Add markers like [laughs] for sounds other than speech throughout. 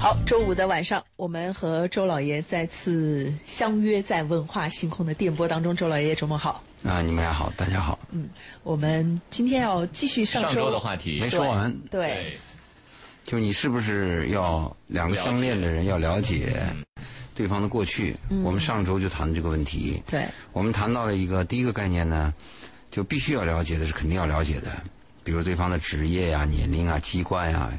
好，周五的晚上，我们和周老爷再次相约在文化星空的电波当中。周老爷，周末好。啊，你们俩好，大家好。嗯，我们今天要继续上上周的话题没说完，对，就你是不是要两个相恋的人要了解对方的过去？我们上周就谈这个问题。对，我们谈到了一个第一个概念呢，就必须要了解的是肯定要了解的，比如对方的职业呀、年龄啊、籍贯呀，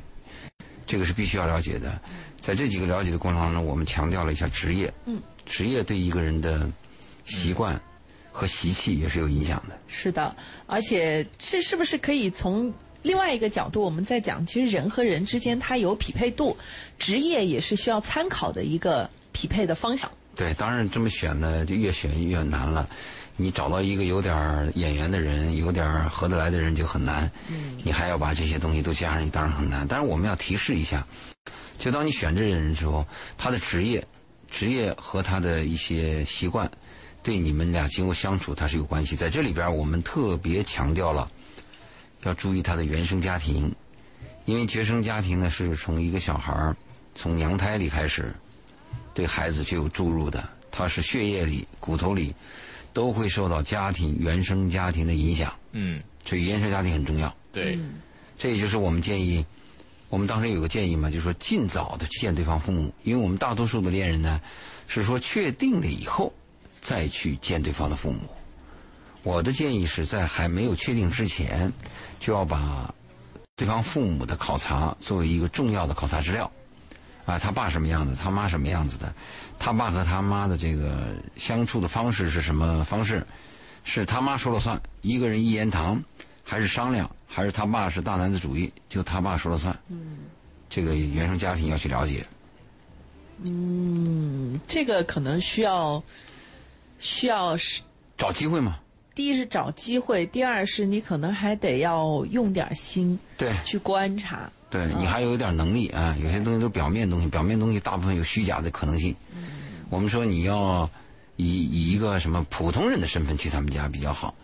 这个是必须要了解的。在这几个了解的过程当中，我们强调了一下职业。嗯，职业对一个人的习惯和习气也是有影响的。是的，而且这是不是可以从另外一个角度，我们在讲，其实人和人之间他有匹配度，职业也是需要参考的一个匹配的方向。对，当然这么选呢，就越选越难了。你找到一个有点儿眼缘的人，有点儿合得来的人就很难。嗯，你还要把这些东西都加上，你当然很难。但是我们要提示一下，就当你选这个人的时候，他的职业、职业和他的一些习惯，对你们俩今后相处他是有关系。在这里边，我们特别强调了要注意他的原生家庭，因为原生家庭呢是从一个小孩儿从娘胎里开始。对孩子就有注入的，他是血液里、骨头里都会受到家庭原生家庭的影响，嗯，所以原生家庭很重要。对，这也就是我们建议，我们当时有个建议嘛，就是说尽早的去见对方父母，因为我们大多数的恋人呢，是说确定了以后再去见对方的父母。我的建议是在还没有确定之前，就要把对方父母的考察作为一个重要的考察资料。啊，他爸什么样子，他妈什么样子的，他爸和他妈的这个相处的方式是什么方式？是他妈说了算，一个人一言堂，还是商量，还是他爸是大男子主义，就他爸说了算？嗯，这个原生家庭要去了解。嗯，这个可能需要需要是找机会嘛。第一是找机会，第二是你可能还得要用点心，对，去观察。对你还有一点能力啊，有些东西都是表面东西，表面东西大部分有虚假的可能性。我们说你要以以一个什么普通人的身份去他们家比较好。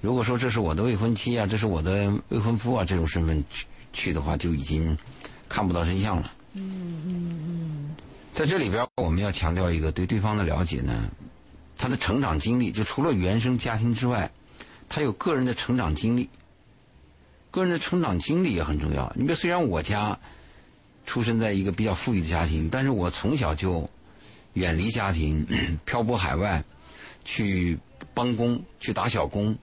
如果说这是我的未婚妻啊，这是我的未婚夫啊，这种身份去去的话，就已经看不到真相了。嗯嗯嗯。在这里边，我们要强调一个对对方的了解呢，他的成长经历，就除了原生家庭之外，他有个人的成长经历。个人的成长经历也很重要。你比如，虽然我家出生在一个比较富裕的家庭，但是我从小就远离家庭，[clears throat] 漂泊海外，去帮工、去打小工，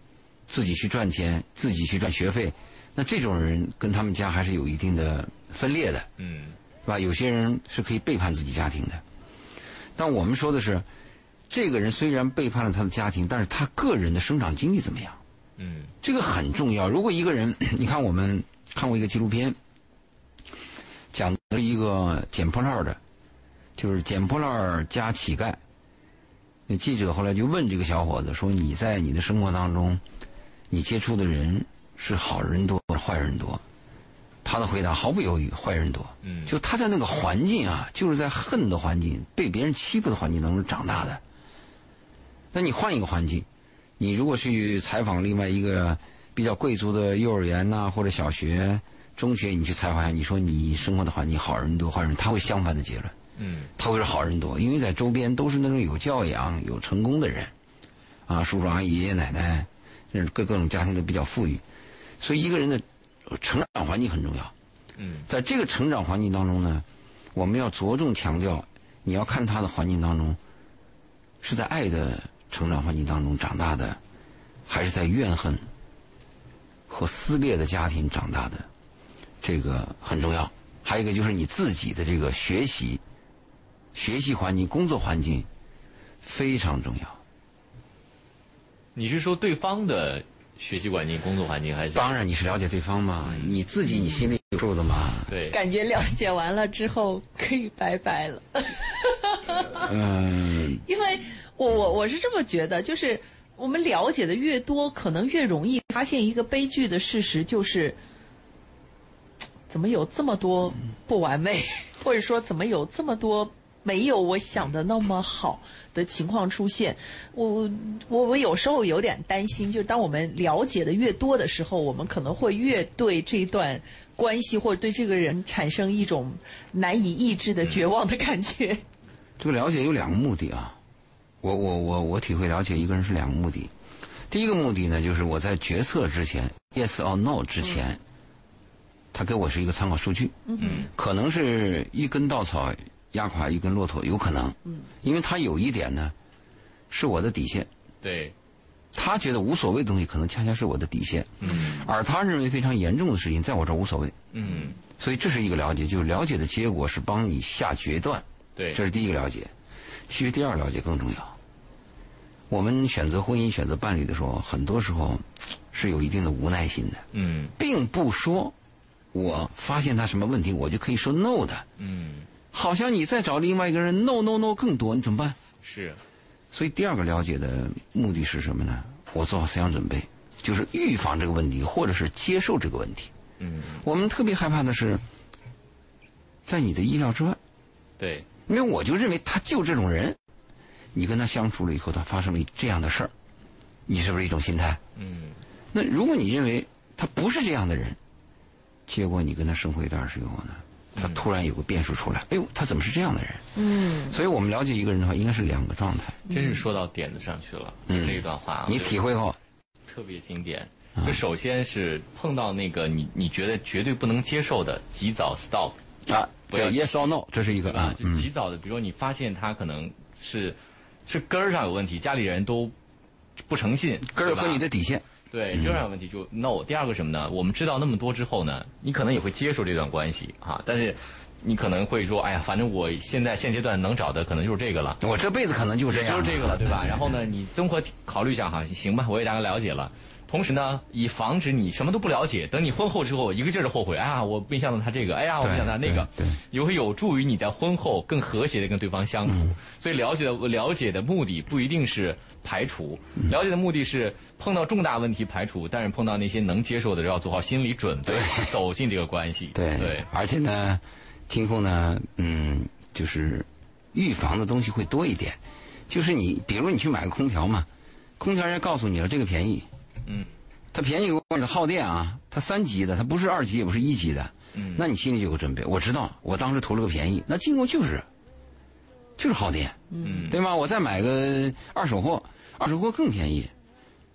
自己去赚钱，自己去赚学费。那这种人跟他们家还是有一定的分裂的，嗯，是吧？有些人是可以背叛自己家庭的。但我们说的是，这个人虽然背叛了他的家庭，但是他个人的生长经历怎么样？嗯，这个很重要。如果一个人，[clears throat] 你看我们看过一个纪录片，讲的一个捡破烂的，就是捡破烂加乞丐。那记者后来就问这个小伙子说：“你在你的生活当中，你接触的人是好人多还是坏人多？”他的回答毫不犹豫：“坏人多。”嗯，就他在那个环境啊，就是在恨的环境、被别人欺负的环境当中长大的。那你换一个环境。你如果去采访另外一个比较贵族的幼儿园呐，或者小学、中学，你去采访一下，你说你生活的环境好人多坏人，他会相反的结论。嗯，他会是好人多，因为在周边都是那种有教养、有成功的人，啊，叔叔阿姨、爷爷奶奶，各各种家庭都比较富裕，所以一个人的成长环境很重要。嗯，在这个成长环境当中呢，我们要着重强调，你要看他的环境当中是在爱的。成长环境当中长大的，还是在怨恨和撕裂的家庭长大的，这个很重要。还有一个就是你自己的这个学习、学习环境、工作环境非常重要。你是说对方的学习环境、工作环境，还是？当然，你是了解对方嘛，你自己你心里有数的嘛。对，感觉了解完了之后可以拜拜了。嗯，[laughs] 因为我我我是这么觉得，就是我们了解的越多，可能越容易发现一个悲剧的事实，就是怎么有这么多不完美，[laughs] 或者说怎么有这么多没有我想的那么好的情况出现。我我我有时候有点担心，就当我们了解的越多的时候，我们可能会越对这段关系或者对这个人产生一种难以抑制的绝望的感觉。[laughs] 这个了解有两个目的啊，我我我我体会了解一个人是两个目的。第一个目的呢，就是我在决策之前，yes or no 之前，他给我是一个参考数据，嗯可能是一根稻草压垮一根骆驼，有可能，嗯。因为他有一点呢，是我的底线，对，他觉得无所谓的东西，可能恰恰是我的底线，嗯。而他认为非常严重的事情，在我这儿无所谓，嗯，所以这是一个了解，就是了解的结果是帮你下决断，对，这是第一个了解。其实第二了解更重要。我们选择婚姻、选择伴侣的时候，很多时候是有一定的无奈心的，嗯并不说我发现他什么问题，我就可以说 no 的。嗯好像你再找另外一个人 no no no 更多，你怎么办？是，所以第二个了解的目的是什么呢？我做好思想准备，就是预防这个问题，或者是接受这个问题。嗯我们特别害怕的是，在你的意料之外，对，因为我就认为他就这种人，你跟他相处了以后，他发生了这样的事儿，你是不是一种心态？嗯那如果你认为他不是这样的人，结果你跟他生活一段时间后呢，他突然有个变数出来，哎呦，他怎么是这样的人？嗯，所以我们了解一个人的话，应该是两个状态。真是说到点子上去了，嗯这一段话你体会过？特别经典。就首先是碰到那个你你觉得绝对不能接受的，及早 stop，啊，对不要，yes or no，这是一个啊？，及早的，比如说你发现他可能是是根儿上有问题，家里人都不诚信，根儿和你的底线。对，这样有问题就 no。第二个什么呢？我们知道那么多之后呢，你可能也会接受这段关系啊，但是你可能会说，哎呀，反正我现在现阶段能找的可能就是这个了。我这辈子可能就这样，就是这个了，对吧？[laughs] 然后呢，你综合考虑一下哈，行吧，我也大概了解了。同时呢，以防止你什么都不了解，等你婚后之后一个劲儿的后悔，哎呀，我没想到他这个，哎呀，我没想到那个对对对，也会有助于你在婚后更和谐的跟对方相处。所以了解的了解的目的不一定是排除，了解的目的是碰到重大问题排除，但是碰到那些能接受的，要做好心理准备，走进这个关系。对对，而且呢，今后呢，嗯，就是预防的东西会多一点。就是你，比如你去买个空调嘛，空调人家告诉你了，这个便宜，嗯，它便宜我的耗电啊，它三级的，它不是二级，也不是一级的，嗯那你心里就有个准备。我知道，我当时图了个便宜，那进货就是就是耗电，嗯，对吗？我再买个二手货，二手货更便宜，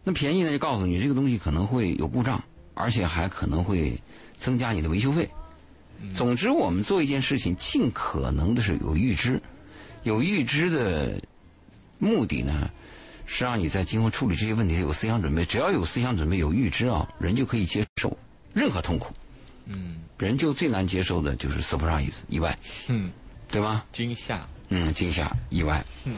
那便宜呢就告诉你这个东西可能会有故障，而且还可能会增加你的维修费。总之，我们做一件事情，尽可能的是有预知，有预知的目的呢，是让你在今后处理这些问题有思想准备。只要有思想准备，有预知啊，人就可以接受任何痛苦。嗯人就最难接受的就是 surprise 意外，嗯，对吧？惊吓，嗯，惊吓、意外。嗯，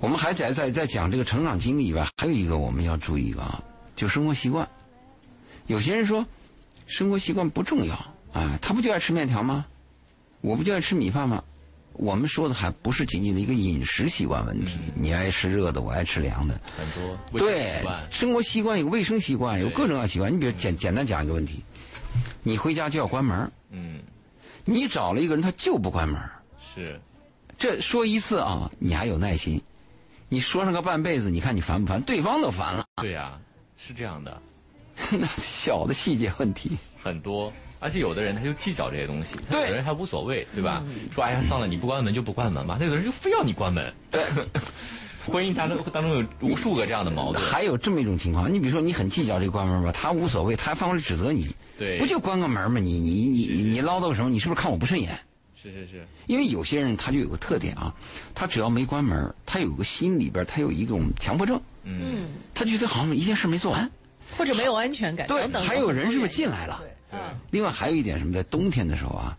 我们还在在在讲这个成长经历以外，还有一个我们要注意一个啊，就生活习惯。有些人说生活习惯不重要啊，他不就爱吃面条吗？我不就爱吃米饭吗？我们说的还不是仅仅的一个饮食习惯问题，你爱吃热的，我爱吃凉的。很多对，生活习惯有卫生习惯，有各种各样的习惯。你比如简简单讲一个问题，你回家就要关门，嗯，你找了一个人他就不关门，是，这说一次啊，你还有耐心；你说上个半辈子，你看你烦不烦？对方都烦了。对呀、是这样的。[laughs] 那小的细节问题，很多，而且有的人他就计较这些东西，对有的人还无所谓，对吧？说哎呀，算了，你不关门就不关门吧。那有的人就非要你关门。对，[laughs] 婚姻当中当中有无数个这样的矛盾。还有这么一种情况，你比如说你很计较这个关门吧，他无所谓，他还反过来指责你，对，不就关个门吗？你你你你你唠叨个什么？你是不是看我不顺眼？是是是，因为有些人他就有个特点啊，他只要没关门，他有个心里边他有一种强迫症，嗯，他觉得好像一件事没做完。或者没有安全感对等等。还有人是不是进来了另外还有一点什么，在冬天的时候啊，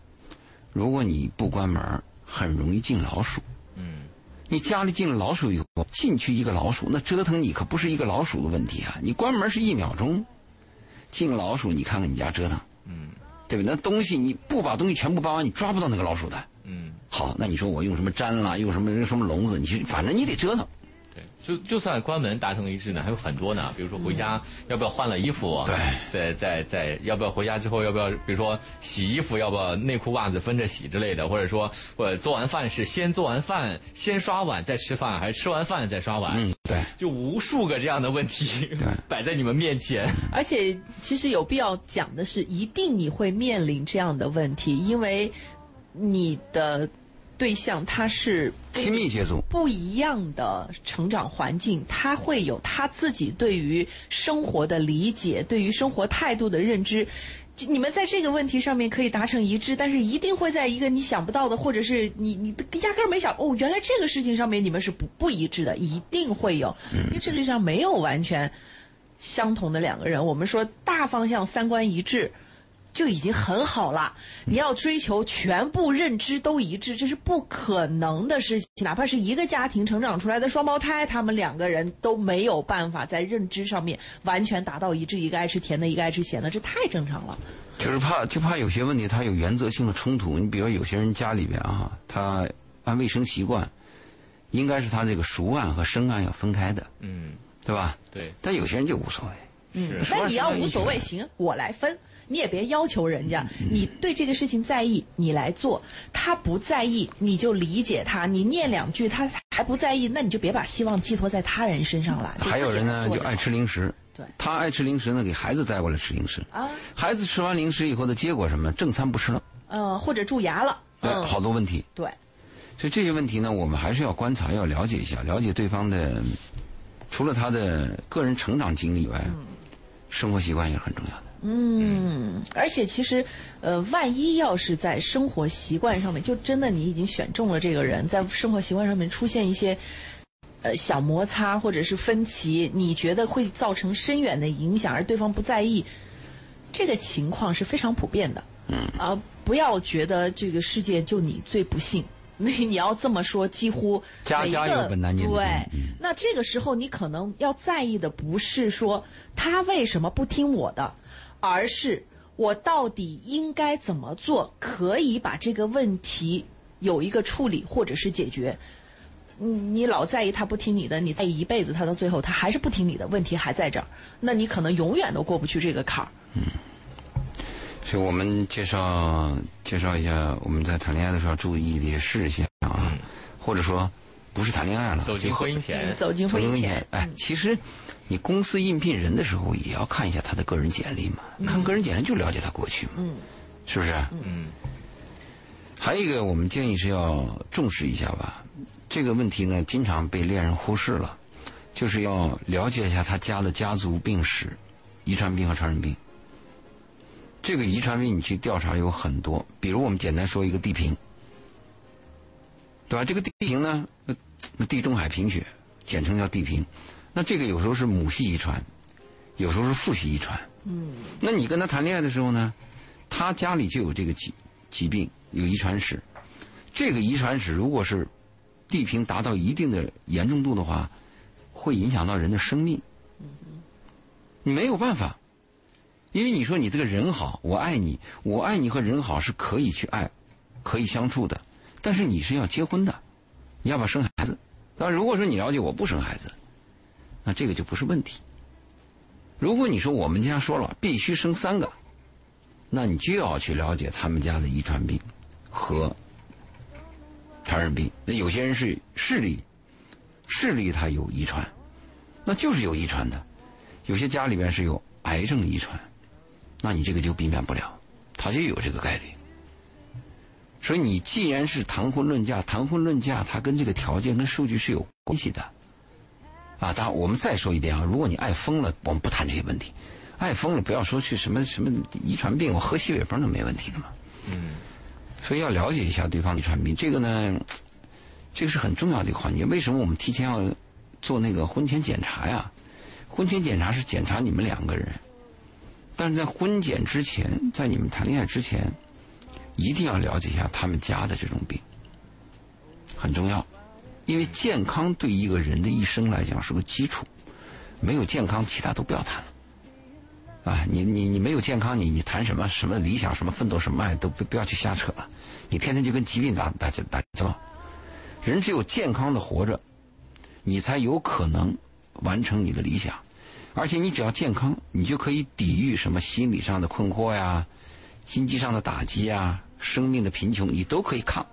如果你不关门，很容易进老鼠。嗯，你家里进了老鼠以后，进去一个老鼠，那折腾你可不是一个老鼠的问题啊！你关门是一秒钟，进了老鼠，你看看你家折腾，嗯，对吧？那东西你不把东西全部搬完，你抓不到那个老鼠的。嗯，好，那你说我用什么粘啦，用什么用什么笼子，你去，反正你得折腾。对，就就算关门达成一致呢，还有很多呢，比如说回家要不要换了衣服，对，在在在要不要回家之后要不要，比如说洗衣服要不要内裤袜子分着洗之类的，或者说我做完饭是先做完饭先刷碗再吃饭，还是吃完饭再刷碗？嗯，对，就无数个这样的问题 [laughs] 摆在你们面前。而且其实有必要讲的是，一定你会面临这样的问题，因为你的。对象他是亲密接触，不一样的成长环境，他会有他自己对于生活的理解，对于生活态度的认知。就你们在这个问题上面可以达成一致，但是一定会在一个你想不到的，或者是你你压根儿没想哦，原来这个事情上面你们是不不一致的，一定会有，因为这世上没有完全相同的两个人。我们说大方向三观一致。就已经很好了。你要追求全部认知都一致，这是不可能的事情。哪怕是一个家庭成长出来的双胞胎，他们两个人都没有办法在认知上面完全达到一致。一个爱吃甜的，一个爱吃咸的，这太正常了。就是怕，就怕有些问题它有原则性的冲突。你比如有些人家里边啊，他按卫生习惯，应该是他这个熟案和生案要分开的，嗯，对吧？对。但有些人就无所谓。嗯，那你要无所谓，行，我来分。你也别要求人家，你对这个事情在意，你来做；他不在意，你就理解他。你念两句，他还不在意，那你就别把希望寄托在他人身上了。还有人呢，就爱吃零食。对，他爱吃零食呢，给孩子带过来吃零食。啊，孩子吃完零食以后的结果什么？正餐不吃了。嗯，或者蛀牙了。对，好多问题。对，所以这些问题呢，我们还是要观察，要了解一下，了解对方的，除了他的个人成长经历以外，生活习惯也是很重要的。嗯，而且其实，呃，万一要是在生活习惯上面，就真的你已经选中了这个人，在生活习惯上面出现一些，呃，小摩擦或者是分歧，你觉得会造成深远的影响，而对方不在意，这个情况是非常普遍的。嗯。啊，不要觉得这个世界就你最不幸，那 [laughs] 你要这么说，几乎家家有本难念的经。对，那这个时候你可能要在意的不是说他为什么不听我的。而是我到底应该怎么做，可以把这个问题有一个处理或者是解决？你你老在意他不听你的，你在意一辈子，他到最后他还是不听你的，问题还在这儿，那你可能永远都过不去这个坎儿。嗯，所以我们介绍介绍一下我们在谈恋爱的时候注意的一些事项啊，或者说不是谈恋爱了，走进婚姻前，走进婚姻前，哎，其实。你公司应聘人的时候也要看一下他的个人简历嘛？看个人简历就了解他过去嘛？嗯，是不是？嗯。还有一个，我们建议是要重视一下吧。这个问题呢，经常被恋人忽视了，就是要了解一下他家的家族病史、遗传病和传染病。这个遗传病你去调查有很多，比如我们简单说一个地贫，对吧？这个地贫呢，地中海贫血，简称叫地平。那这个有时候是母系遗传，有时候是父系遗传。嗯。那你跟他谈恋爱的时候呢，他家里就有这个疾疾病，有遗传史。这个遗传史如果是地平达到一定的严重度的话，会影响到人的生命。嗯你没有办法，因为你说你这个人好，我爱你，我爱你和人好是可以去爱，可以相处的。但是你是要结婚的，你要不要生孩子？那如果说你了解我不生孩子。那这个就不是问题。如果你说我们家说了必须生三个，那你就要去了解他们家的遗传病和传染病。那有些人是视力，视力它有遗传，那就是有遗传的。有些家里边是有癌症遗传，那你这个就避免不了，他就有这个概率。所以你既然是谈婚论嫁，谈婚论嫁，它跟这个条件跟数据是有关系的。啊，当然，我们再说一遍啊，如果你爱疯了，我们不谈这些问题。爱疯了，不要说去什么什么遗传病，我喝西北风都没问题的嘛。嗯。所以要了解一下对方的遗传病，这个呢，这个是很重要的一个环节。为什么我们提前要做那个婚前检查呀？婚前检查是检查你们两个人，但是在婚检之前，在你们谈恋爱之前，一定要了解一下他们家的这种病，很重要。因为健康对一个人的一生来讲是个基础，没有健康，其他都不要谈了。啊，你你你没有健康，你你谈什么什么理想，什么奋斗，什么爱，都不不要去瞎扯了。你天天就跟疾病打打打交道。人只有健康的活着，你才有可能完成你的理想。而且你只要健康，你就可以抵御什么心理上的困惑呀、经济上的打击呀、生命的贫穷，你都可以抗。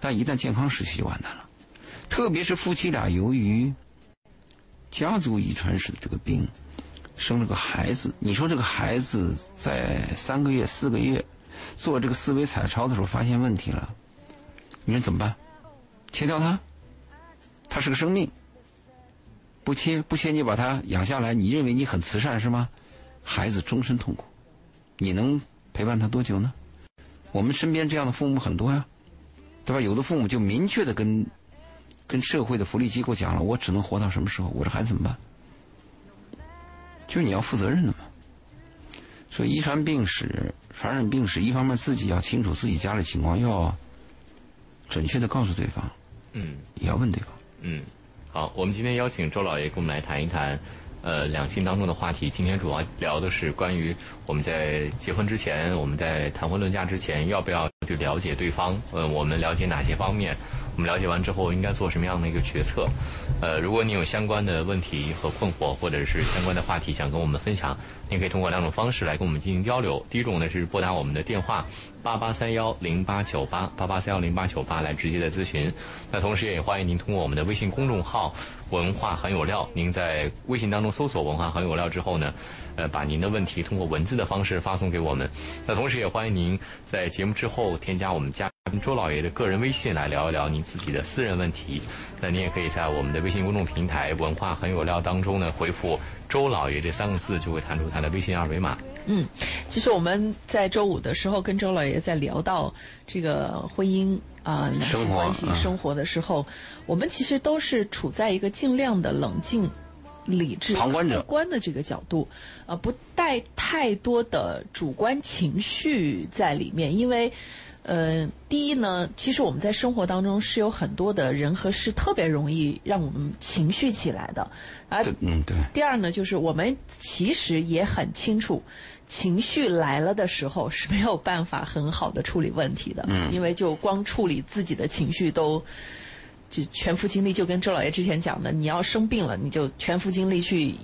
但一旦健康失去，就完蛋了。特别是夫妻俩由于家族遗传史的这个病，生了个孩子，你说这个孩子在三个月、四个月做这个思维彩超的时候发现问题了，你说怎么办？切掉他？他是个生命。不切不切，你把他养下来，你认为你很慈善是吗？孩子终身痛苦，你能陪伴他多久呢？我们身边这样的父母很多呀，对吧？有的父母就明确的跟跟社会的福利机构讲了，我只能活到什么时候？我这孩子怎么办？就是你要负责任的嘛。所以遗传病史、传染病史，一方面自己要清楚自己家里情况，要准确的告诉对方，嗯，也要问对方，嗯。好，我们今天邀请周老爷跟我们来谈一谈，呃，两性当中的话题。今天主要聊的是关于我们在结婚之前，我们在谈婚论嫁之前，要不要去了解对方？呃，我们了解哪些方面？我们了解完之后应该做什么样的一个决策？呃，如果你有相关的问题和困惑，或者是相关的话题想跟我们分享，您可以通过两种方式来跟我们进行交流。第一种呢是拨打我们的电话八八三幺零八九八八八三幺零八九八来直接的咨询。那同时也欢迎您通过我们的微信公众号“文化很有料”，您在微信当中搜索“文化很有料”之后呢，呃，把您的问题通过文字的方式发送给我们。那同时也欢迎您在节目之后添加我们家。周老爷的个人微信来聊一聊您自己的私人问题，那您也可以在我们的微信公众平台“文化很有料”当中呢回复“周老爷”这三个字，就会弹出他的微信二维码。嗯，其实我们在周五的时候跟周老爷在聊到这个婚姻啊、男性关系、生活的时候，我们其实都是处在一个尽量的冷静、理智、旁观者客观的这个角度，呃，不带太多的主观情绪在里面，因为。呃，第一呢，其实我们在生活当中是有很多的人和事特别容易让我们情绪起来的，啊嗯对。第二呢，就是我们其实也很清楚，情绪来了的时候是没有办法很好的处理问题的，嗯，因为就光处理自己的情绪都，就全副精力，就跟周老爷之前讲的，你要生病了，你就全副精力去。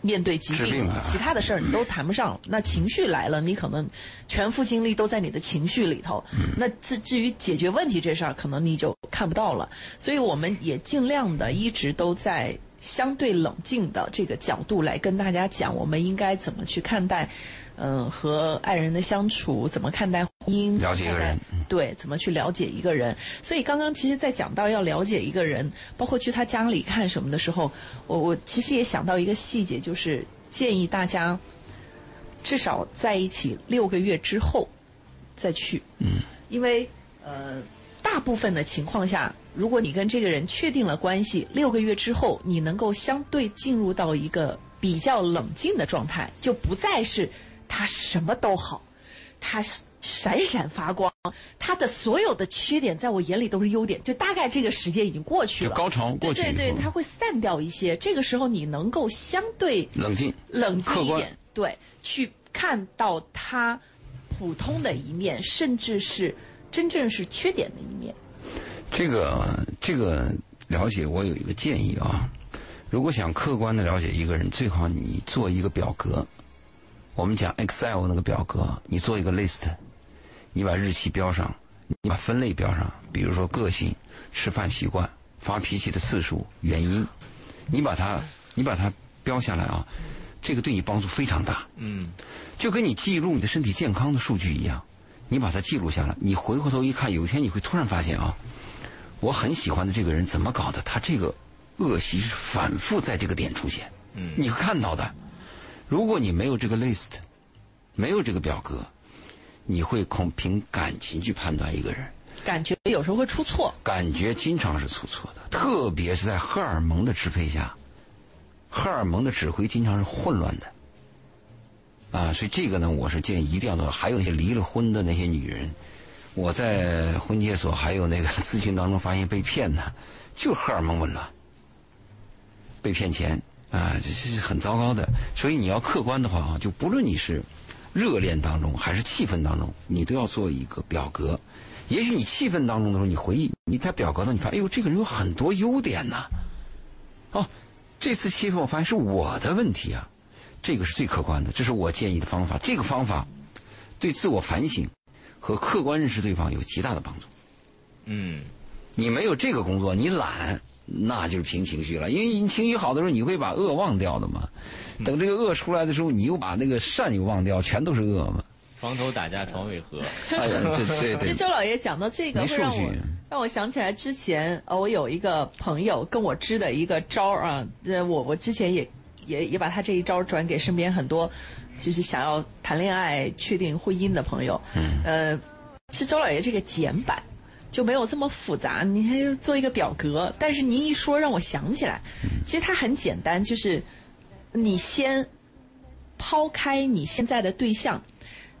面对疾病了，其他的事儿你都谈不上。那情绪来了，你可能全副精力都在你的情绪里头。那至至于解决问题这事儿，可能你就看不到了。所以我们也尽量的一直都在相对冷静的这个角度来跟大家讲，我们应该怎么去看待。嗯，和爱人的相处怎么看待婚姻？了解一个人，对，怎么去了解一个人？所以刚刚其实，在讲到要了解一个人，包括去他家里看什么的时候，我我其实也想到一个细节，就是建议大家至少在一起六个月之后再去。嗯，因为呃，大部分的情况下，如果你跟这个人确定了关系，六个月之后，你能够相对进入到一个比较冷静的状态，就不再是。他什么都好，他闪闪发光，他的所有的缺点在我眼里都是优点。就大概这个时间已经过去了，就高潮过去对对对，他会散掉一些。这个时候你能够相对冷静、冷静一点，对，去看到他普通的一面，甚至是真正是缺点的一面。这个这个了解，我有一个建议啊，如果想客观的了解一个人，最好你做一个表格。我们讲 Excel 那个表格，你做一个 list，你把日期标上，你把分类标上，比如说个性、吃饭习惯、发脾气的次数、原因，你把它你把它标下来啊，这个对你帮助非常大。嗯，就跟你记录你的身体健康的数据一样，你把它记录下来，你回过头一看，有一天你会突然发现啊，我很喜欢的这个人怎么搞的？他这个恶习是反复在这个点出现。嗯，你会看到的。如果你没有这个 list，没有这个表格，你会空凭感情去判断一个人。感觉有时候会出错。感觉经常是出错的，特别是在荷尔蒙的支配下，荷尔蒙的指挥经常是混乱的。啊，所以这个呢，我是建议一定要做。还有那些离了婚的那些女人，我在婚介所还有那个咨询当中发现被骗的，就荷尔蒙紊乱，被骗钱。啊，这是很糟糕的。所以你要客观的话啊，就不论你是热恋当中还是气氛当中，你都要做一个表格。也许你气氛当中的时候，你回忆你在表格上，你发现，哎呦，这个人有很多优点呐。哦，这次气氛我发现是我的问题啊，这个是最客观的，这是我建议的方法。这个方法对自我反省和客观认识对方有极大的帮助。嗯，你没有这个工作，你懒，那就是凭情绪了。因为你情绪好的时候，你会把恶忘掉的嘛。等这个恶出来的时候，你又把那个善又忘掉，全都是恶嘛。床头打架床尾和。哎呀，这对对。这周老爷讲到这个，让我让我想起来之前，呃，我有一个朋友跟我支的一个招儿啊，呃，我我之前也也也把他这一招转给身边很多就是想要谈恋爱、确定婚姻的朋友。嗯。呃，是周老爷这个简版就没有这么复杂，你还做一个表格，但是您一说让我想起来，其实它很简单，就是你先抛开你现在的对象，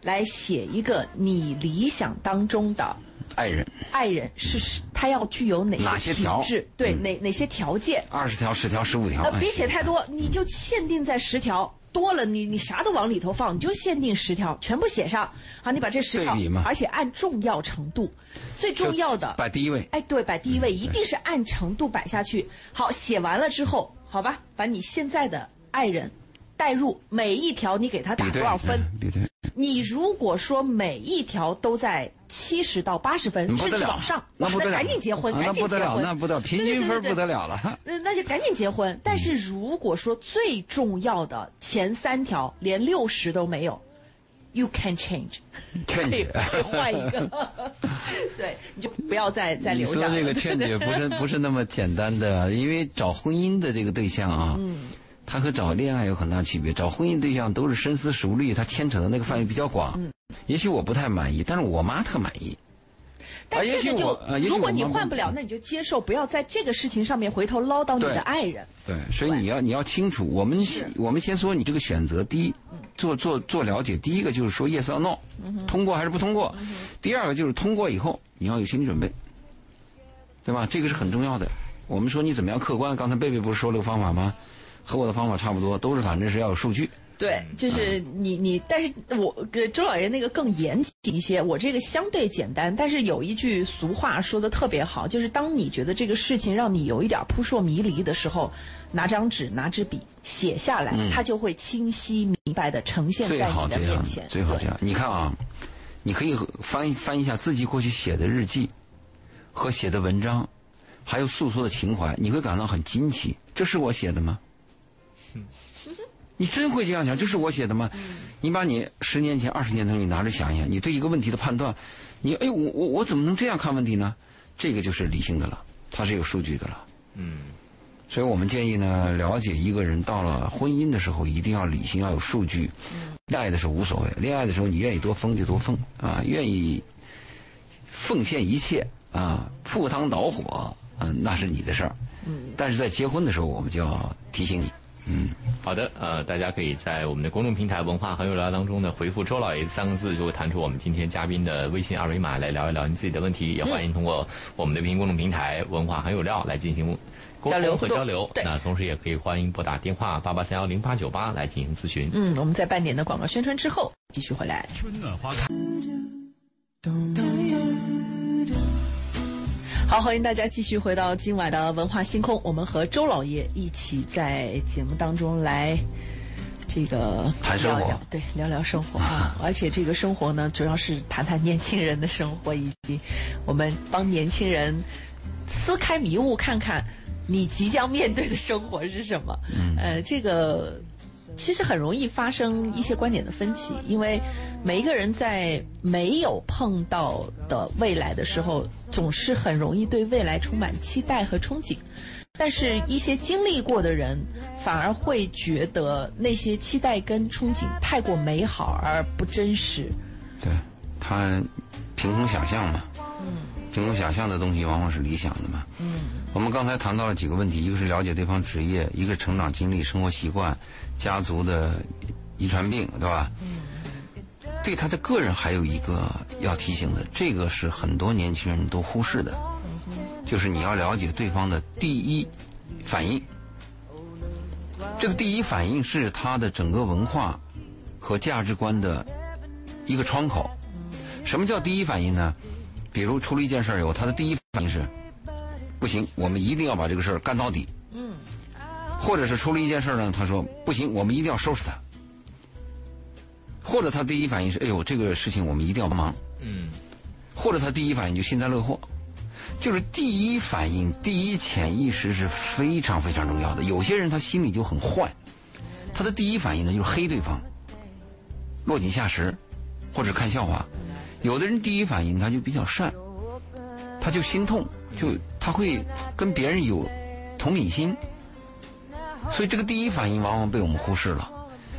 来写一个你理想当中的。爱人爱人是是他要具有哪些条质？对，嗯哪哪些条件？二十条、十条、十五条，别写太多，你就限定在十条。多了你你啥都往里头放，你就限定十条，全部写上。好，你把这十条而且按重要程度，最重要的摆第一位。哎，对，摆第一位，嗯一定是按程度摆下去。好，写完了之后，好吧，把你现在的爱人带入每一条，你给他打多少分？嗯比对，你如果说每一条都在七十到八十分，甚至往上，那不得了，赶紧结婚，啊赶紧结那不得了，婚，那不得了，平均分不得了了。那那就赶紧结婚。但是如果说最重要的前三条连六十都没有，you can change，劝可以解，可以换一个，对，你就不要再再留下你。说这个劝解不是不是那么简单的，因为找婚姻的这个对象啊，嗯他和找恋爱有很大区别。找婚姻对象都是深思熟虑，他牵扯的那个范围比较广。嗯也许我不太满意，但是我妈特满意。但这个就如果你换不了，那你就接受，不要在这个事情上面回头唠叨你的爱人。对，所以你要你要清楚，我们我们先说你这个选择，第一，做做做了解，第一个就是说 yes or no，、通过还是不通过，第二个就是通过以后你要有心理准备，对吧？这个是很重要的。我们说你怎么样客观，刚才贝贝不是说了个方法吗？和我的方法差不多，都是反正是要有数据。对，就是你你，但是我跟周老爷那个更严谨一些，我这个相对简单。但是有一句俗话说的特别好，就是当你觉得这个事情让你有一点扑朔迷离的时候，拿张纸拿支笔写下来，它就会清晰明白的呈现最在你的好这样面前。，最好这样。你看啊，你可以翻翻一下自己过去写的日记和写的文章，还有诉说的情怀，你会感到很惊奇。这是我写的吗？[laughs] 你真会这样想？这是我写的吗？你把你十年前、二十年前你拿着想一想，你对一个问题的判断，你哎，我我我怎么能这样看问题呢？这个就是理性的了，它是有数据的了。嗯，所以我们建议呢，了解一个人到了婚姻的时候，一定要理性，要有数据。恋爱的时候无所谓，恋爱的时候你愿意多疯就多疯啊，愿意奉献一切啊，赴汤蹈火啊，那是你的事儿。嗯，但是在结婚的时候，我们就要提醒你，嗯，好的，呃，大家可以在我们的公众平台“文化很有聊”当中呢，回复“周老爷”三个字，就会弹出我们今天嘉宾的微信二维码来聊一聊你自己的问题。也欢迎通过我们的微信公众平台“文化很有料”来进行沟交流和交流。对那同时也可以欢迎拨打电话八八三幺零八九八来进行咨询。嗯，我们在半点的广告宣传之后继续回来。春暖花开。好，欢迎大家继续回到今晚的文化星空，我们和周老爷一起在节目当中来这个谈生活对，聊聊生活啊。而且这个生活呢，主要是谈谈年轻人的生活，以及我们帮年轻人撕开迷雾，看看你即将面对的生活是什么。嗯，呃，这个。其实很容易发生一些观点的分歧，因为每一个人在没有碰到的未来的时候，总是很容易对未来充满期待和憧憬。但是，一些经历过的人，反而会觉得那些期待跟憧憬太过美好而不真实。对，他凭空想象嘛，嗯，凭空想象的东西往往是理想的嘛，嗯。我们刚才谈到了几个问题，一个是了解对方职业，一个成长经历、生活习惯、家族的遗传病，对吧？嗯。对他的个人还有一个要提醒的，这个是很多年轻人都忽视的，就是你要了解对方的第一反应。这个第一反应是他的整个文化和价值观的一个窗口。什么叫第一反应呢？比如出了一件事儿以后，他的第一反应是：不行，我们一定要把这个事儿干到底。嗯。或者是出了一件事呢，他说不行，我们一定要收拾他。或者他第一反应是，哎呦，这个事情我们一定要帮忙。嗯，或者他第一反应就幸灾乐祸，就是第一反应、第一潜意识是非常非常重要的。有些人他心里就很坏，他的第一反应呢就是黑对方，落井下石，或者看笑话。有的人第一反应他就比较善，他就心痛，就他会跟别人有同理心，所以这个第一反应往往被我们忽视了。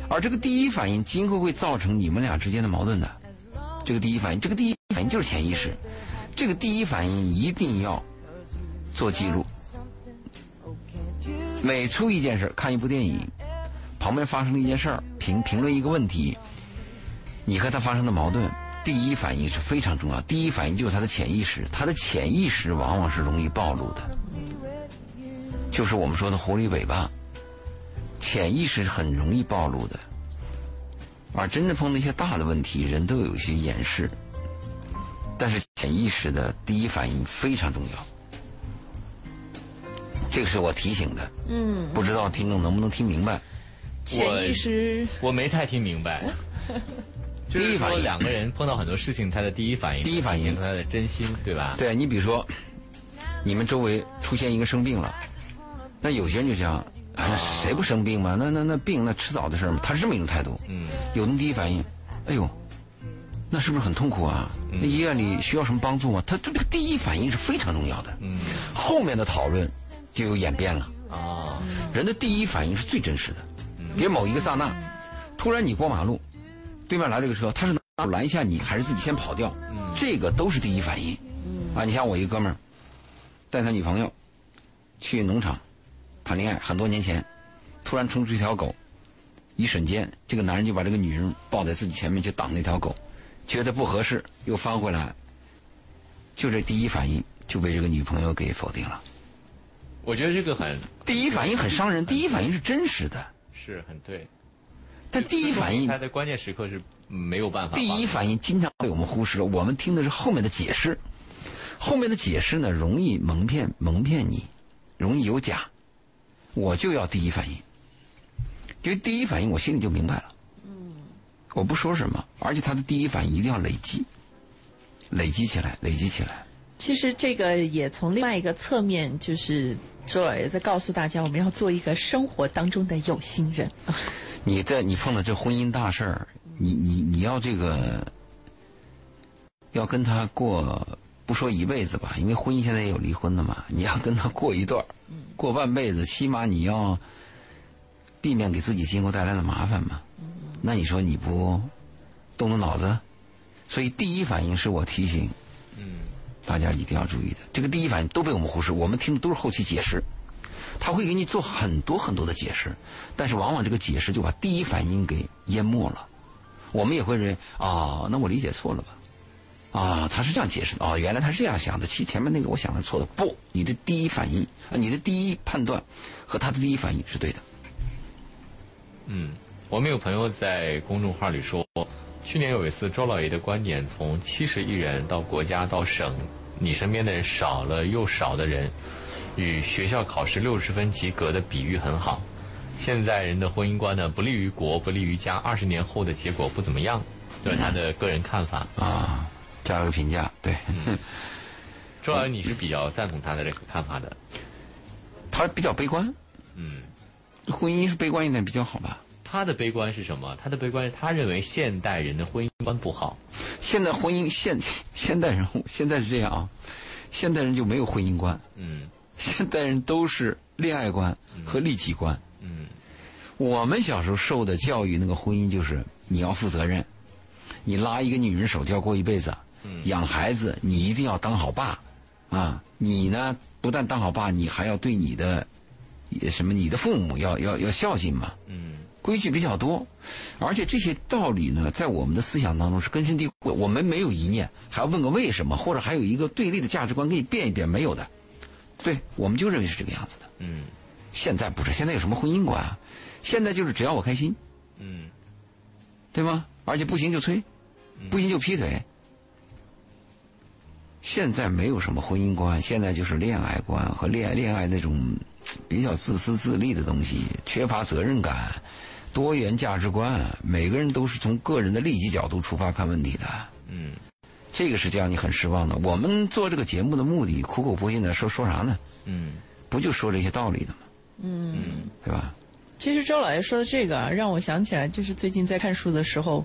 而这个第一反应今后会造成你们俩之间的矛盾的。这个第一反应，这个第一反应就是潜意识。这个第一反应一定要做记录。每出一件事，看一部电影，旁边发生了一件事儿，评评论一个问题，你和他发生的矛盾，第一反应是非常重要。第一反应就是他的潜意识，他的潜意识往往是容易暴露的，就是我们说的狐狸尾巴。潜意识是很容易暴露的，而真正碰到一些大的问题，人都有一些掩饰。但是潜意识的第一反应非常重要，这个是我提醒的。嗯，不知道听众能不能听明白？潜意识，我没太听明白。第一反应，两个人碰到很多事情，他的第一反应，第一反应，他的真心，对吧？对你比如说，你们周围出现一个生病了，那有些人就想。啊，谁不生病嘛？那那那病那迟早的事嘛。他是这么一种态度。嗯，有的第一反应，哎呦，那是不是很痛苦啊？那医院里需要什么帮助吗？他这个第一反应是非常重要的。嗯，后面的讨论就有演变了。啊，人的第一反应是最真实的。别某一个刹那，突然你过马路，对面来了个车，他是拦一下你，还是自己先跑掉？嗯，这个都是第一反应。嗯，啊，你像我一哥们儿，带他女朋友去农场。谈恋爱很多年前，突然冲出一条狗，一瞬间，这个男人就把这个女人抱在自己前面去挡那条狗，觉得不合适，又翻回来，就这第一反应就被这个女朋友给否定了。我觉得这个很第一反应很伤人，第一反应是真实的，是很对。但第一反应他在关键时刻是没有办法。第一反应经常被我们忽视了，我们听的是后面的解释，后面的解释呢容易蒙骗蒙骗你，容易有假。我就要第一反应，因为第一反应我心里就明白了。嗯，我不说什么，而且他的第一反应一定要累积，累积起来，累积起来。其实这个也从另外一个侧面，就是周老爷在告诉大家，我们要做一个生活当中的有心人。你在你碰到这婚姻大事儿，你你你要这个要跟他过，不说一辈子吧，因为婚姻现在也有离婚的嘛，你要跟他过一段儿。过半辈子，起码你要避免给自己今后带来的麻烦嘛。那你说你不动动脑子？所以第一反应是我提醒，大家一定要注意的。这个第一反应都被我们忽视，我们听的都是后期解释，他会给你做很多很多的解释，但是往往这个解释就把第一反应给淹没了。我们也会认为啊，那我理解错了吧？啊，他是这样解释的哦，原来他是这样想的。其实前面那个我想的是错的，不，你的第一反应啊，你的第一判断和他的第一反应是对的。嗯，我们有朋友在公众号里说，去年有一次周老爷的观点从七十亿人到国家到省，你身边的人少了又少的人，与学校考试六十分及格的比喻很好。现在人的婚姻观呢，不利于国，不利于家，二十年后的结果不怎么样，这是他的个人看法啊。加了个评价，对。周老师，你是比较赞同他的这个看法的？[laughs] 他比较悲观。嗯，婚姻是悲观一点比较好吧？他的悲观是什么？他的悲观是他认为现代人的婚姻观不好。现在婚姻现现代人现在是这样啊，现代人就没有婚姻观。嗯，现代人都是恋爱观和利己观。嗯，我们小时候受的教育，那个婚姻就是你要负责任。你拉一个女人手就要过一辈子，养孩子你一定要当好爸，啊，你呢不但当好爸，你还要对你的什么你的父母要要要孝敬嘛，嗯。规矩比较多，而且这些道理呢，在我们的思想当中是根深蒂固，我们没有一念，还要问个为什么，或者还有一个对立的价值观给你变一变，没有的，对，我们就认为是这个样子的。嗯，现在不是，现在有什么婚姻观啊？现在就是只要我开心，嗯，对吗？而且不行就催，不行就劈腿。现在没有什么婚姻观，现在就是恋爱观和恋恋爱那种比较自私自利的东西，缺乏责任感，多元价值观，每个人都是从个人的利己角度出发看问题的。嗯，这个是让你很失望的。我们做这个节目的目的，苦口婆心的说说啥呢？嗯，不就说这些道理的吗？嗯，对吧？其实周老爷说的这个啊，让我想起来，就是最近在看书的时候，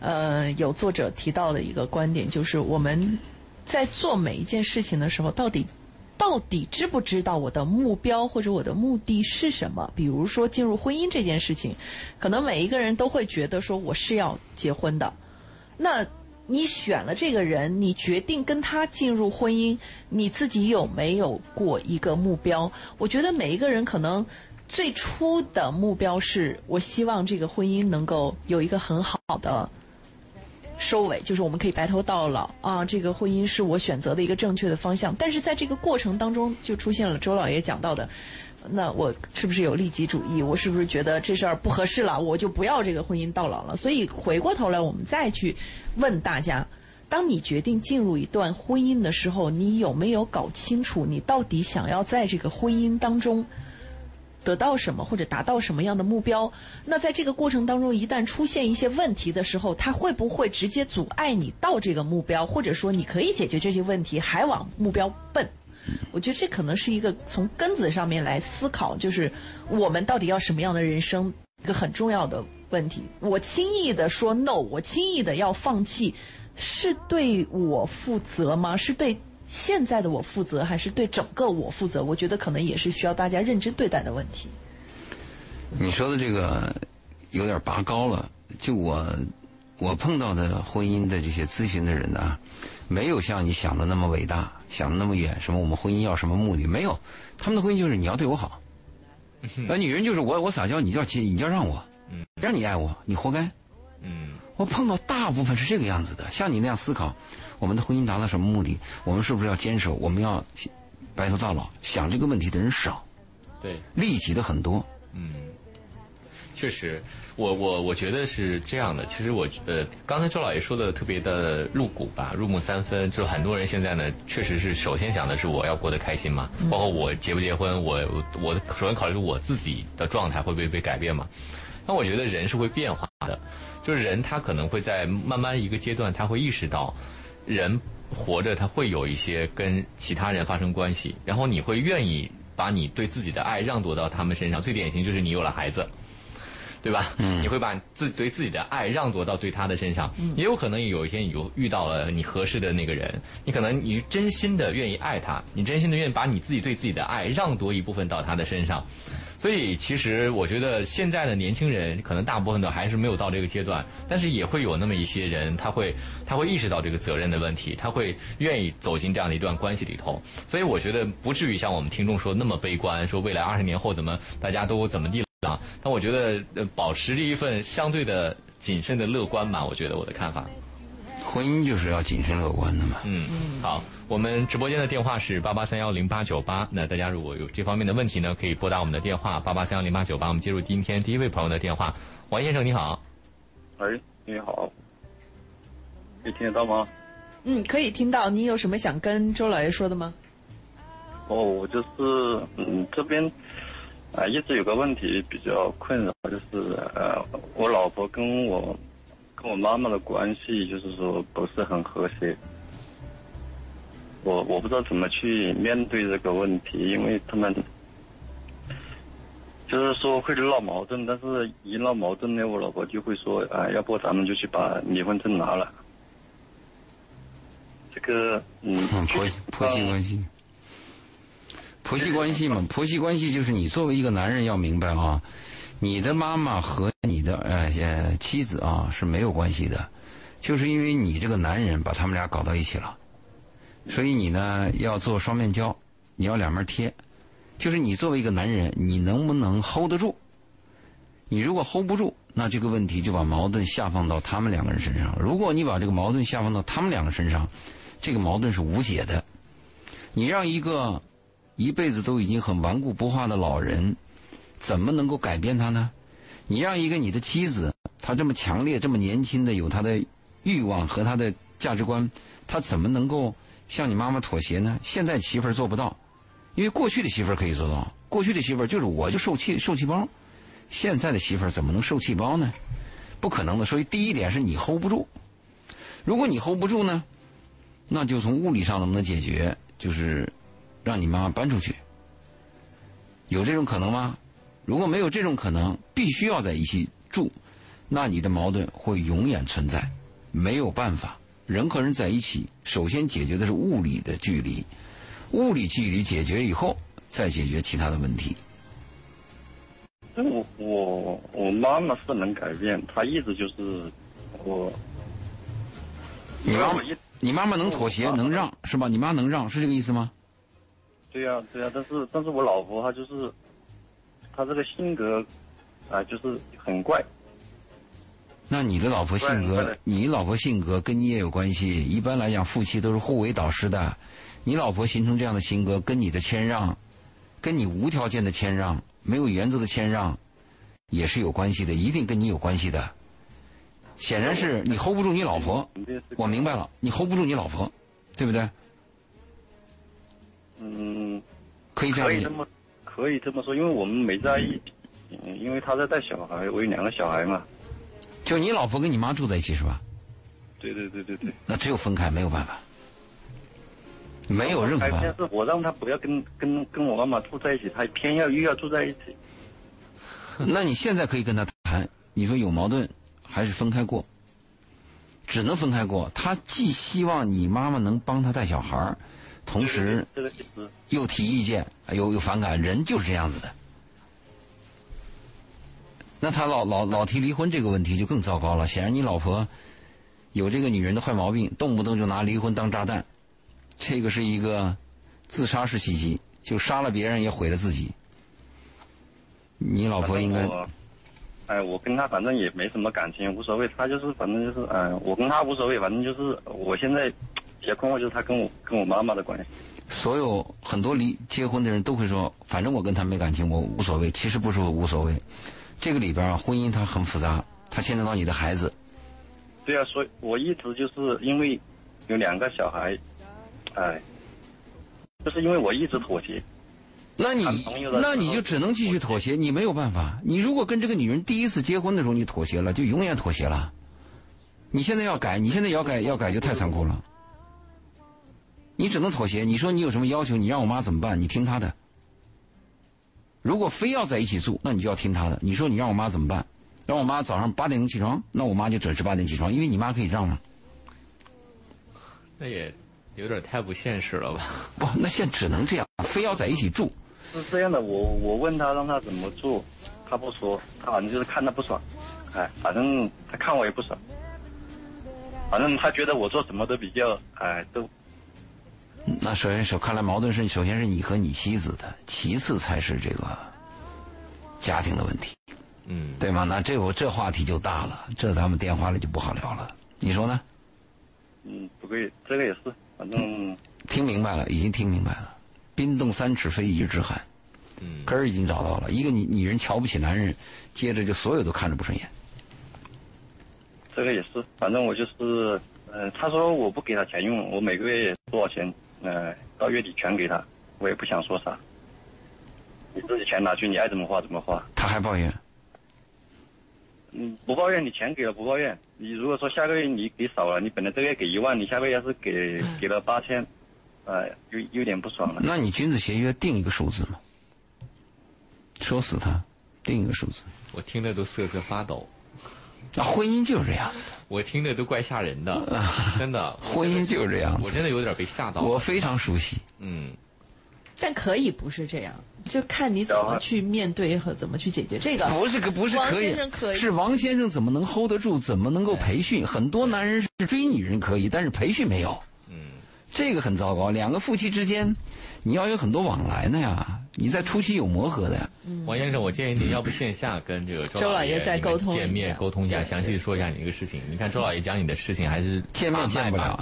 呃，有作者提到的一个观点，就是我们在做每一件事情的时候，到底到底知不知道我的目标或者我的目的是什么？比如说进入婚姻这件事情，可能每一个人都会觉得说我是要结婚的，那。你选了这个人，你决定跟他进入婚姻，你自己有没有过一个目标？我觉得每一个人可能最初的目标是我希望这个婚姻能够有一个很好的收尾，就是我们可以白头到老啊。这个婚姻是我选择的一个正确的方向，但是在这个过程当中，就出现了周老爷讲到的。那我是不是有利己主义？我是不是觉得这事儿不合适了？我就不要这个婚姻到老了。所以回过头来，我们再去问大家：当你决定进入一段婚姻的时候，你有没有搞清楚你到底想要在这个婚姻当中得到什么，或者达到什么样的目标？那在这个过程当中，一旦出现一些问题的时候，它会不会直接阻碍你到这个目标？或者说，你可以解决这些问题，还往目标奔？我觉得这可能是一个从根子上面来思考，就是我们到底要什么样的人生，一个很重要的问题。我轻易的说 no，我轻易的要放弃，是对我负责吗？是对现在的我负责，还是对整个我负责？我觉得可能也是需要大家认真对待的问题。你说的这个有点拔高了。就我我碰到的婚姻的这些咨询的人呢，没有像你想的那么伟大。想的那么远，什么我们婚姻要什么目的？没有，他们的婚姻就是你要对我好。那女人就是我，我撒娇，你就要亲，你就要让我，让你爱我，你活该。嗯，我碰到大部分是这个样子的。像你那样思考，我们的婚姻达到什么目的？我们是不是要坚守？我们要白头到老？想这个问题的人少，对，利己的很多。嗯，确实。我我我觉得是这样的，其实我呃，刚才周老爷说的特别的入骨吧，入木三分。就很多人现在呢，确实是首先想的是我要过得开心嘛，包括我结不结婚，我我首先考虑我自己的状态会不会被改变嘛。那我觉得人是会变化的，就是人他可能会在慢慢一个阶段，他会意识到，人活着他会有一些跟其他人发生关系，然后你会愿意把你对自己的爱让渡到他们身上。最典型就是你有了孩子。对吧？嗯，你会把自己对自己的爱让渡到对他的身上，也有可能有一天你就遇到了你合适的那个人，你可能你真心的愿意爱他，你真心的愿意把你自己对自己的爱让夺一部分到他的身上，所以其实我觉得现在的年轻人可能大部分都还是没有到这个阶段，但是也会有那么一些人，他会他会意识到这个责任的问题，他会愿意走进这样的一段关系里头，所以我觉得不至于像我们听众说那么悲观，说未来二十年后怎么大家都怎么地。啊，但我觉得呃，保持着一份相对的谨慎的乐观吧。我觉得我的看法，婚姻就是要谨慎乐观的嘛。嗯，好，我们直播间的电话是八八三幺零八九八。那大家如果有这方面的问题呢，可以拨打我们的电话八八三幺零八九八。我们接入今天第一位朋友的电话，王先生你好。喂，你好，可以听得到吗？嗯，可以听到。你有什么想跟周老爷说的吗？哦，我就是嗯这边。啊，一直有个问题比较困扰，就是呃，我老婆跟我跟我妈妈的关系，就是说不是很和谐。我我不知道怎么去面对这个问题，因为他们就是说会闹矛盾，但是一闹矛盾呢，我老婆就会说啊，要不咱们就去把离婚证拿了。这个嗯，婆婆媳关系。婆媳关系嘛，婆媳关系就是你作为一个男人要明白啊，你的妈妈和你的呃妻子啊是没有关系的，就是因为你这个男人把他们俩搞到一起了，所以你呢要做双面胶，你要两面贴，就是你作为一个男人，你能不能 hold 得住？你如果 hold 不住，那这个问题就把矛盾下放到他们两个人身上。如果你把这个矛盾下放到他们两个身上，这个矛盾是无解的。你让一个。一辈子都已经很顽固不化的老人，怎么能够改变他呢？你让一个你的妻子，她这么强烈、这么年轻的有她的欲望和她的价值观，她怎么能够向你妈妈妥协呢？现在媳妇儿做不到，因为过去的媳妇儿可以做到。过去的媳妇儿就是我就受气受气包，现在的媳妇儿怎么能受气包呢？不可能的。所以第一点是你 hold 不住，如果你 hold 不住呢，那就从物理上能不能解决？就是让你妈妈搬出去，有这种可能吗？如果没有这种可能，必须要在一起住，那你的矛盾会永远存在，没有办法。人和人在一起，首先解决的是物理的距离，物理距离解决以后，再解决其他的问题。我我我妈妈是能改变，她一直就是我。你妈妈，你妈妈能妥协，能让是吧？你妈能让，是这个意思吗？对呀，对呀，但是但是我老婆她就是，她这个性格，啊，就是很怪。那你的老婆性格，你老婆性格跟你也有关系。一般来讲，夫妻都是互为导师的。你老婆形成这样的性格，跟你的谦让，跟你无条件的谦让、没有原则的谦让，也是有关系的，一定跟你有关系的。显然是你 hold 不住你老婆，[laughs] 我明白了，你 hold 不住你老婆，对不对？嗯，可以这样。可以这么，可以这么说，因为我们没在一起，因为他在带小孩，我有两个小孩嘛。就你老婆跟你妈住在一起是吧？对对对对对。那只有分开，没有办法，没有任何。但是我让他不要跟跟跟我妈妈住在一起，他偏要又要住在一起。那你现在可以跟他谈，你说有矛盾，还是分开过？只能分开过。他既希望你妈妈能帮他带小孩同时又提意见，又又反感，人就是这样子的。那他老老老提离婚这个问题就更糟糕了。显然你老婆有这个女人的坏毛病，动不动就拿离婚当炸弹，这个是一个自杀式袭击，就杀了别人也毁了自己。你老婆应该，哎，我跟他反正也没什么感情，无所谓。他就是反正就是，嗯，我跟他无所谓，反正就是我现在结婚后就是他跟我跟我妈妈的关系。所有很多离结婚的人都会说，反正我跟他没感情，我无所谓。其实不是无所谓。这个里边啊，婚姻它很复杂，它牵扯到你的孩子。对啊，所以我一直就是因为有两个小孩，哎，就是因为我一直妥协。那你那你就只能继续妥协，你没有办法。你如果跟这个女人第一次结婚的时候你妥协了，就永远妥协了。你现在要改，你现在要改要改就太残酷了。你只能妥协。你说你有什么要求？你让我妈怎么办？你听她的。如果非要在一起住，那你就要听他的。你说你让我妈怎么办？让我妈早上八点钟起床，那我妈就准时八点起床，因为你妈可以让吗？那也有点太不现实了吧？不，那现在只能这样，非要在一起住。是这样的，我我问他让他怎么做，他不说，他反正就是看他不爽，哎，反正他看我也不爽，反正他觉得我做什么都比较，哎，都。那首先首看来矛盾是首先是你和你妻子的，其次才是这个家庭的问题，嗯，对吗？那这我这话题就大了，这咱们电话里就不好聊了。你说呢？嗯，不对，这个也是，反正听明白了，已经听明白了。冰冻三尺非一日之寒，嗯，根儿已经找到了。一个女女人瞧不起男人，接着就所有都看着不顺眼。这个也是，反正我就是，嗯，他说我不给他钱用，我每个月多少钱？呃，到月底全给他，我也不想说啥。你自己钱拿去，你爱怎么花怎么花。他还抱怨？嗯，不抱怨，你钱给了不抱怨。你如果说下个月你给少了，你本来这个月给一万，你下个月要是给给了八千，呃，有有点不爽了。那你君子协约定一个数字嘛？说死他，定一个数字。我听着都瑟瑟发抖。那婚姻就是这样子的，我听着都怪吓人的，[laughs] 真的。婚姻就是这样，我真的有点被吓到。我非常熟悉，嗯。但可以不是这样，就看你怎么去面对和怎么去解决这个。不是可不是可以，是王先生怎么能 hold 得住？怎么能够培训？很多男人是追女人可以，但是培训没有。嗯，这个很糟糕。两个夫妻之间，你要有很多往来的呀。你在初期有磨合的呀，王先生，我建议你要不线下跟这个周老爷再沟通见面沟通一下，详细说一下你这个事情。你看周老爷讲你的事情还是见面见不了，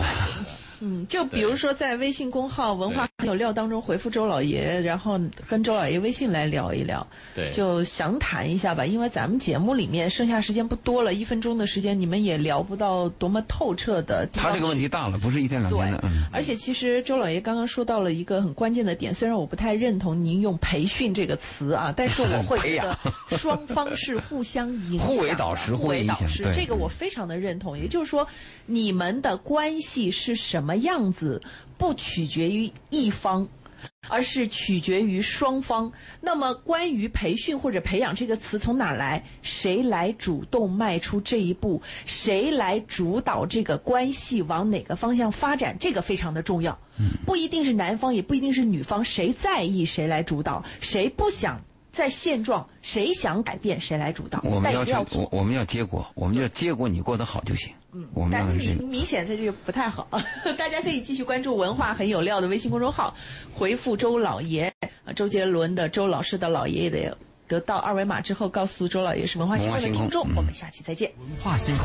嗯，就比如说在微信公号“文化很有料”当中回复周老爷，然后跟周老爷微信来聊一聊，对就详谈一下吧。因为咱们节目里面剩下时间不多了，一分钟的时间，你们也聊不到多么透彻的他这个问题大了，不是一天两天的。嗯，而且其实周老爷刚刚说到了一个很关键的点，虽然我不太认同您用“培训”这个词啊，但是我会 [laughs] 觉得双方是互相影响、互为导师互互为导师，这个我非常的认同。也就是说，你们的关系是什么样子，不取决于一方。而是取决于双方。那么，关于培训或者培养这个词从哪来？谁来主动迈出这一步？谁来主导这个关系往哪个方向发展？这个非常的重要。不一定是男方，也不一定是女方，谁在意谁来主导？谁不想在现状？谁想改变谁来主导？我们要求我我们要结果，我们要结果你过得好就行。嗯，我们但是明明显这就不太好，[laughs] 大家可以继续关注“文化很有料”的微信公众号，回复“周老爷”啊，周杰伦的周老师的老爷爷的得到二维码之后，告诉周老爷是文化星空的听众。嗯我们下期再见。文化星空。